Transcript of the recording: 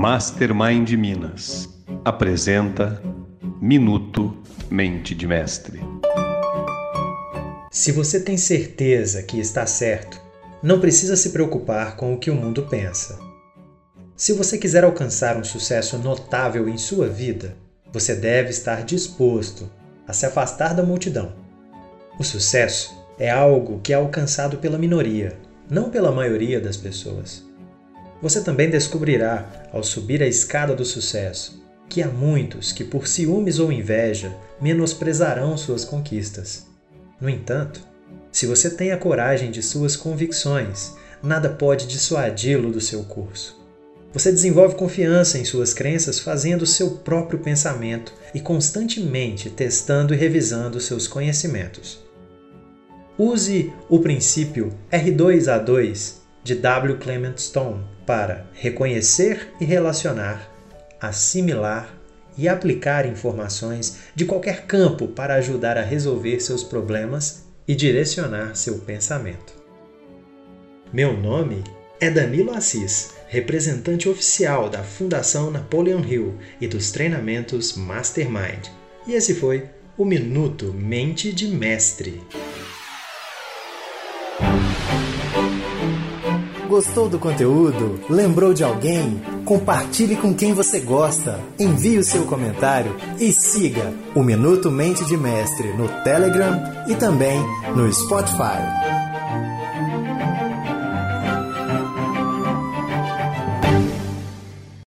Mastermind Minas apresenta Minuto Mente de Mestre. Se você tem certeza que está certo, não precisa se preocupar com o que o mundo pensa. Se você quiser alcançar um sucesso notável em sua vida, você deve estar disposto a se afastar da multidão. O sucesso é algo que é alcançado pela minoria, não pela maioria das pessoas. Você também descobrirá, ao subir a escada do sucesso, que há muitos que, por ciúmes ou inveja, menosprezarão suas conquistas. No entanto, se você tem a coragem de suas convicções, nada pode dissuadi-lo do seu curso. Você desenvolve confiança em suas crenças fazendo seu próprio pensamento e constantemente testando e revisando seus conhecimentos. Use o princípio R2A2 de W. Clement Stone para reconhecer e relacionar, assimilar e aplicar informações de qualquer campo para ajudar a resolver seus problemas e direcionar seu pensamento. Meu nome é Danilo Assis, representante oficial da Fundação Napoleon Hill e dos treinamentos Mastermind. E esse foi o Minuto Mente de Mestre. Gostou do conteúdo? Lembrou de alguém? Compartilhe com quem você gosta. Envie o seu comentário e siga o Minuto Mente de Mestre no Telegram e também no Spotify.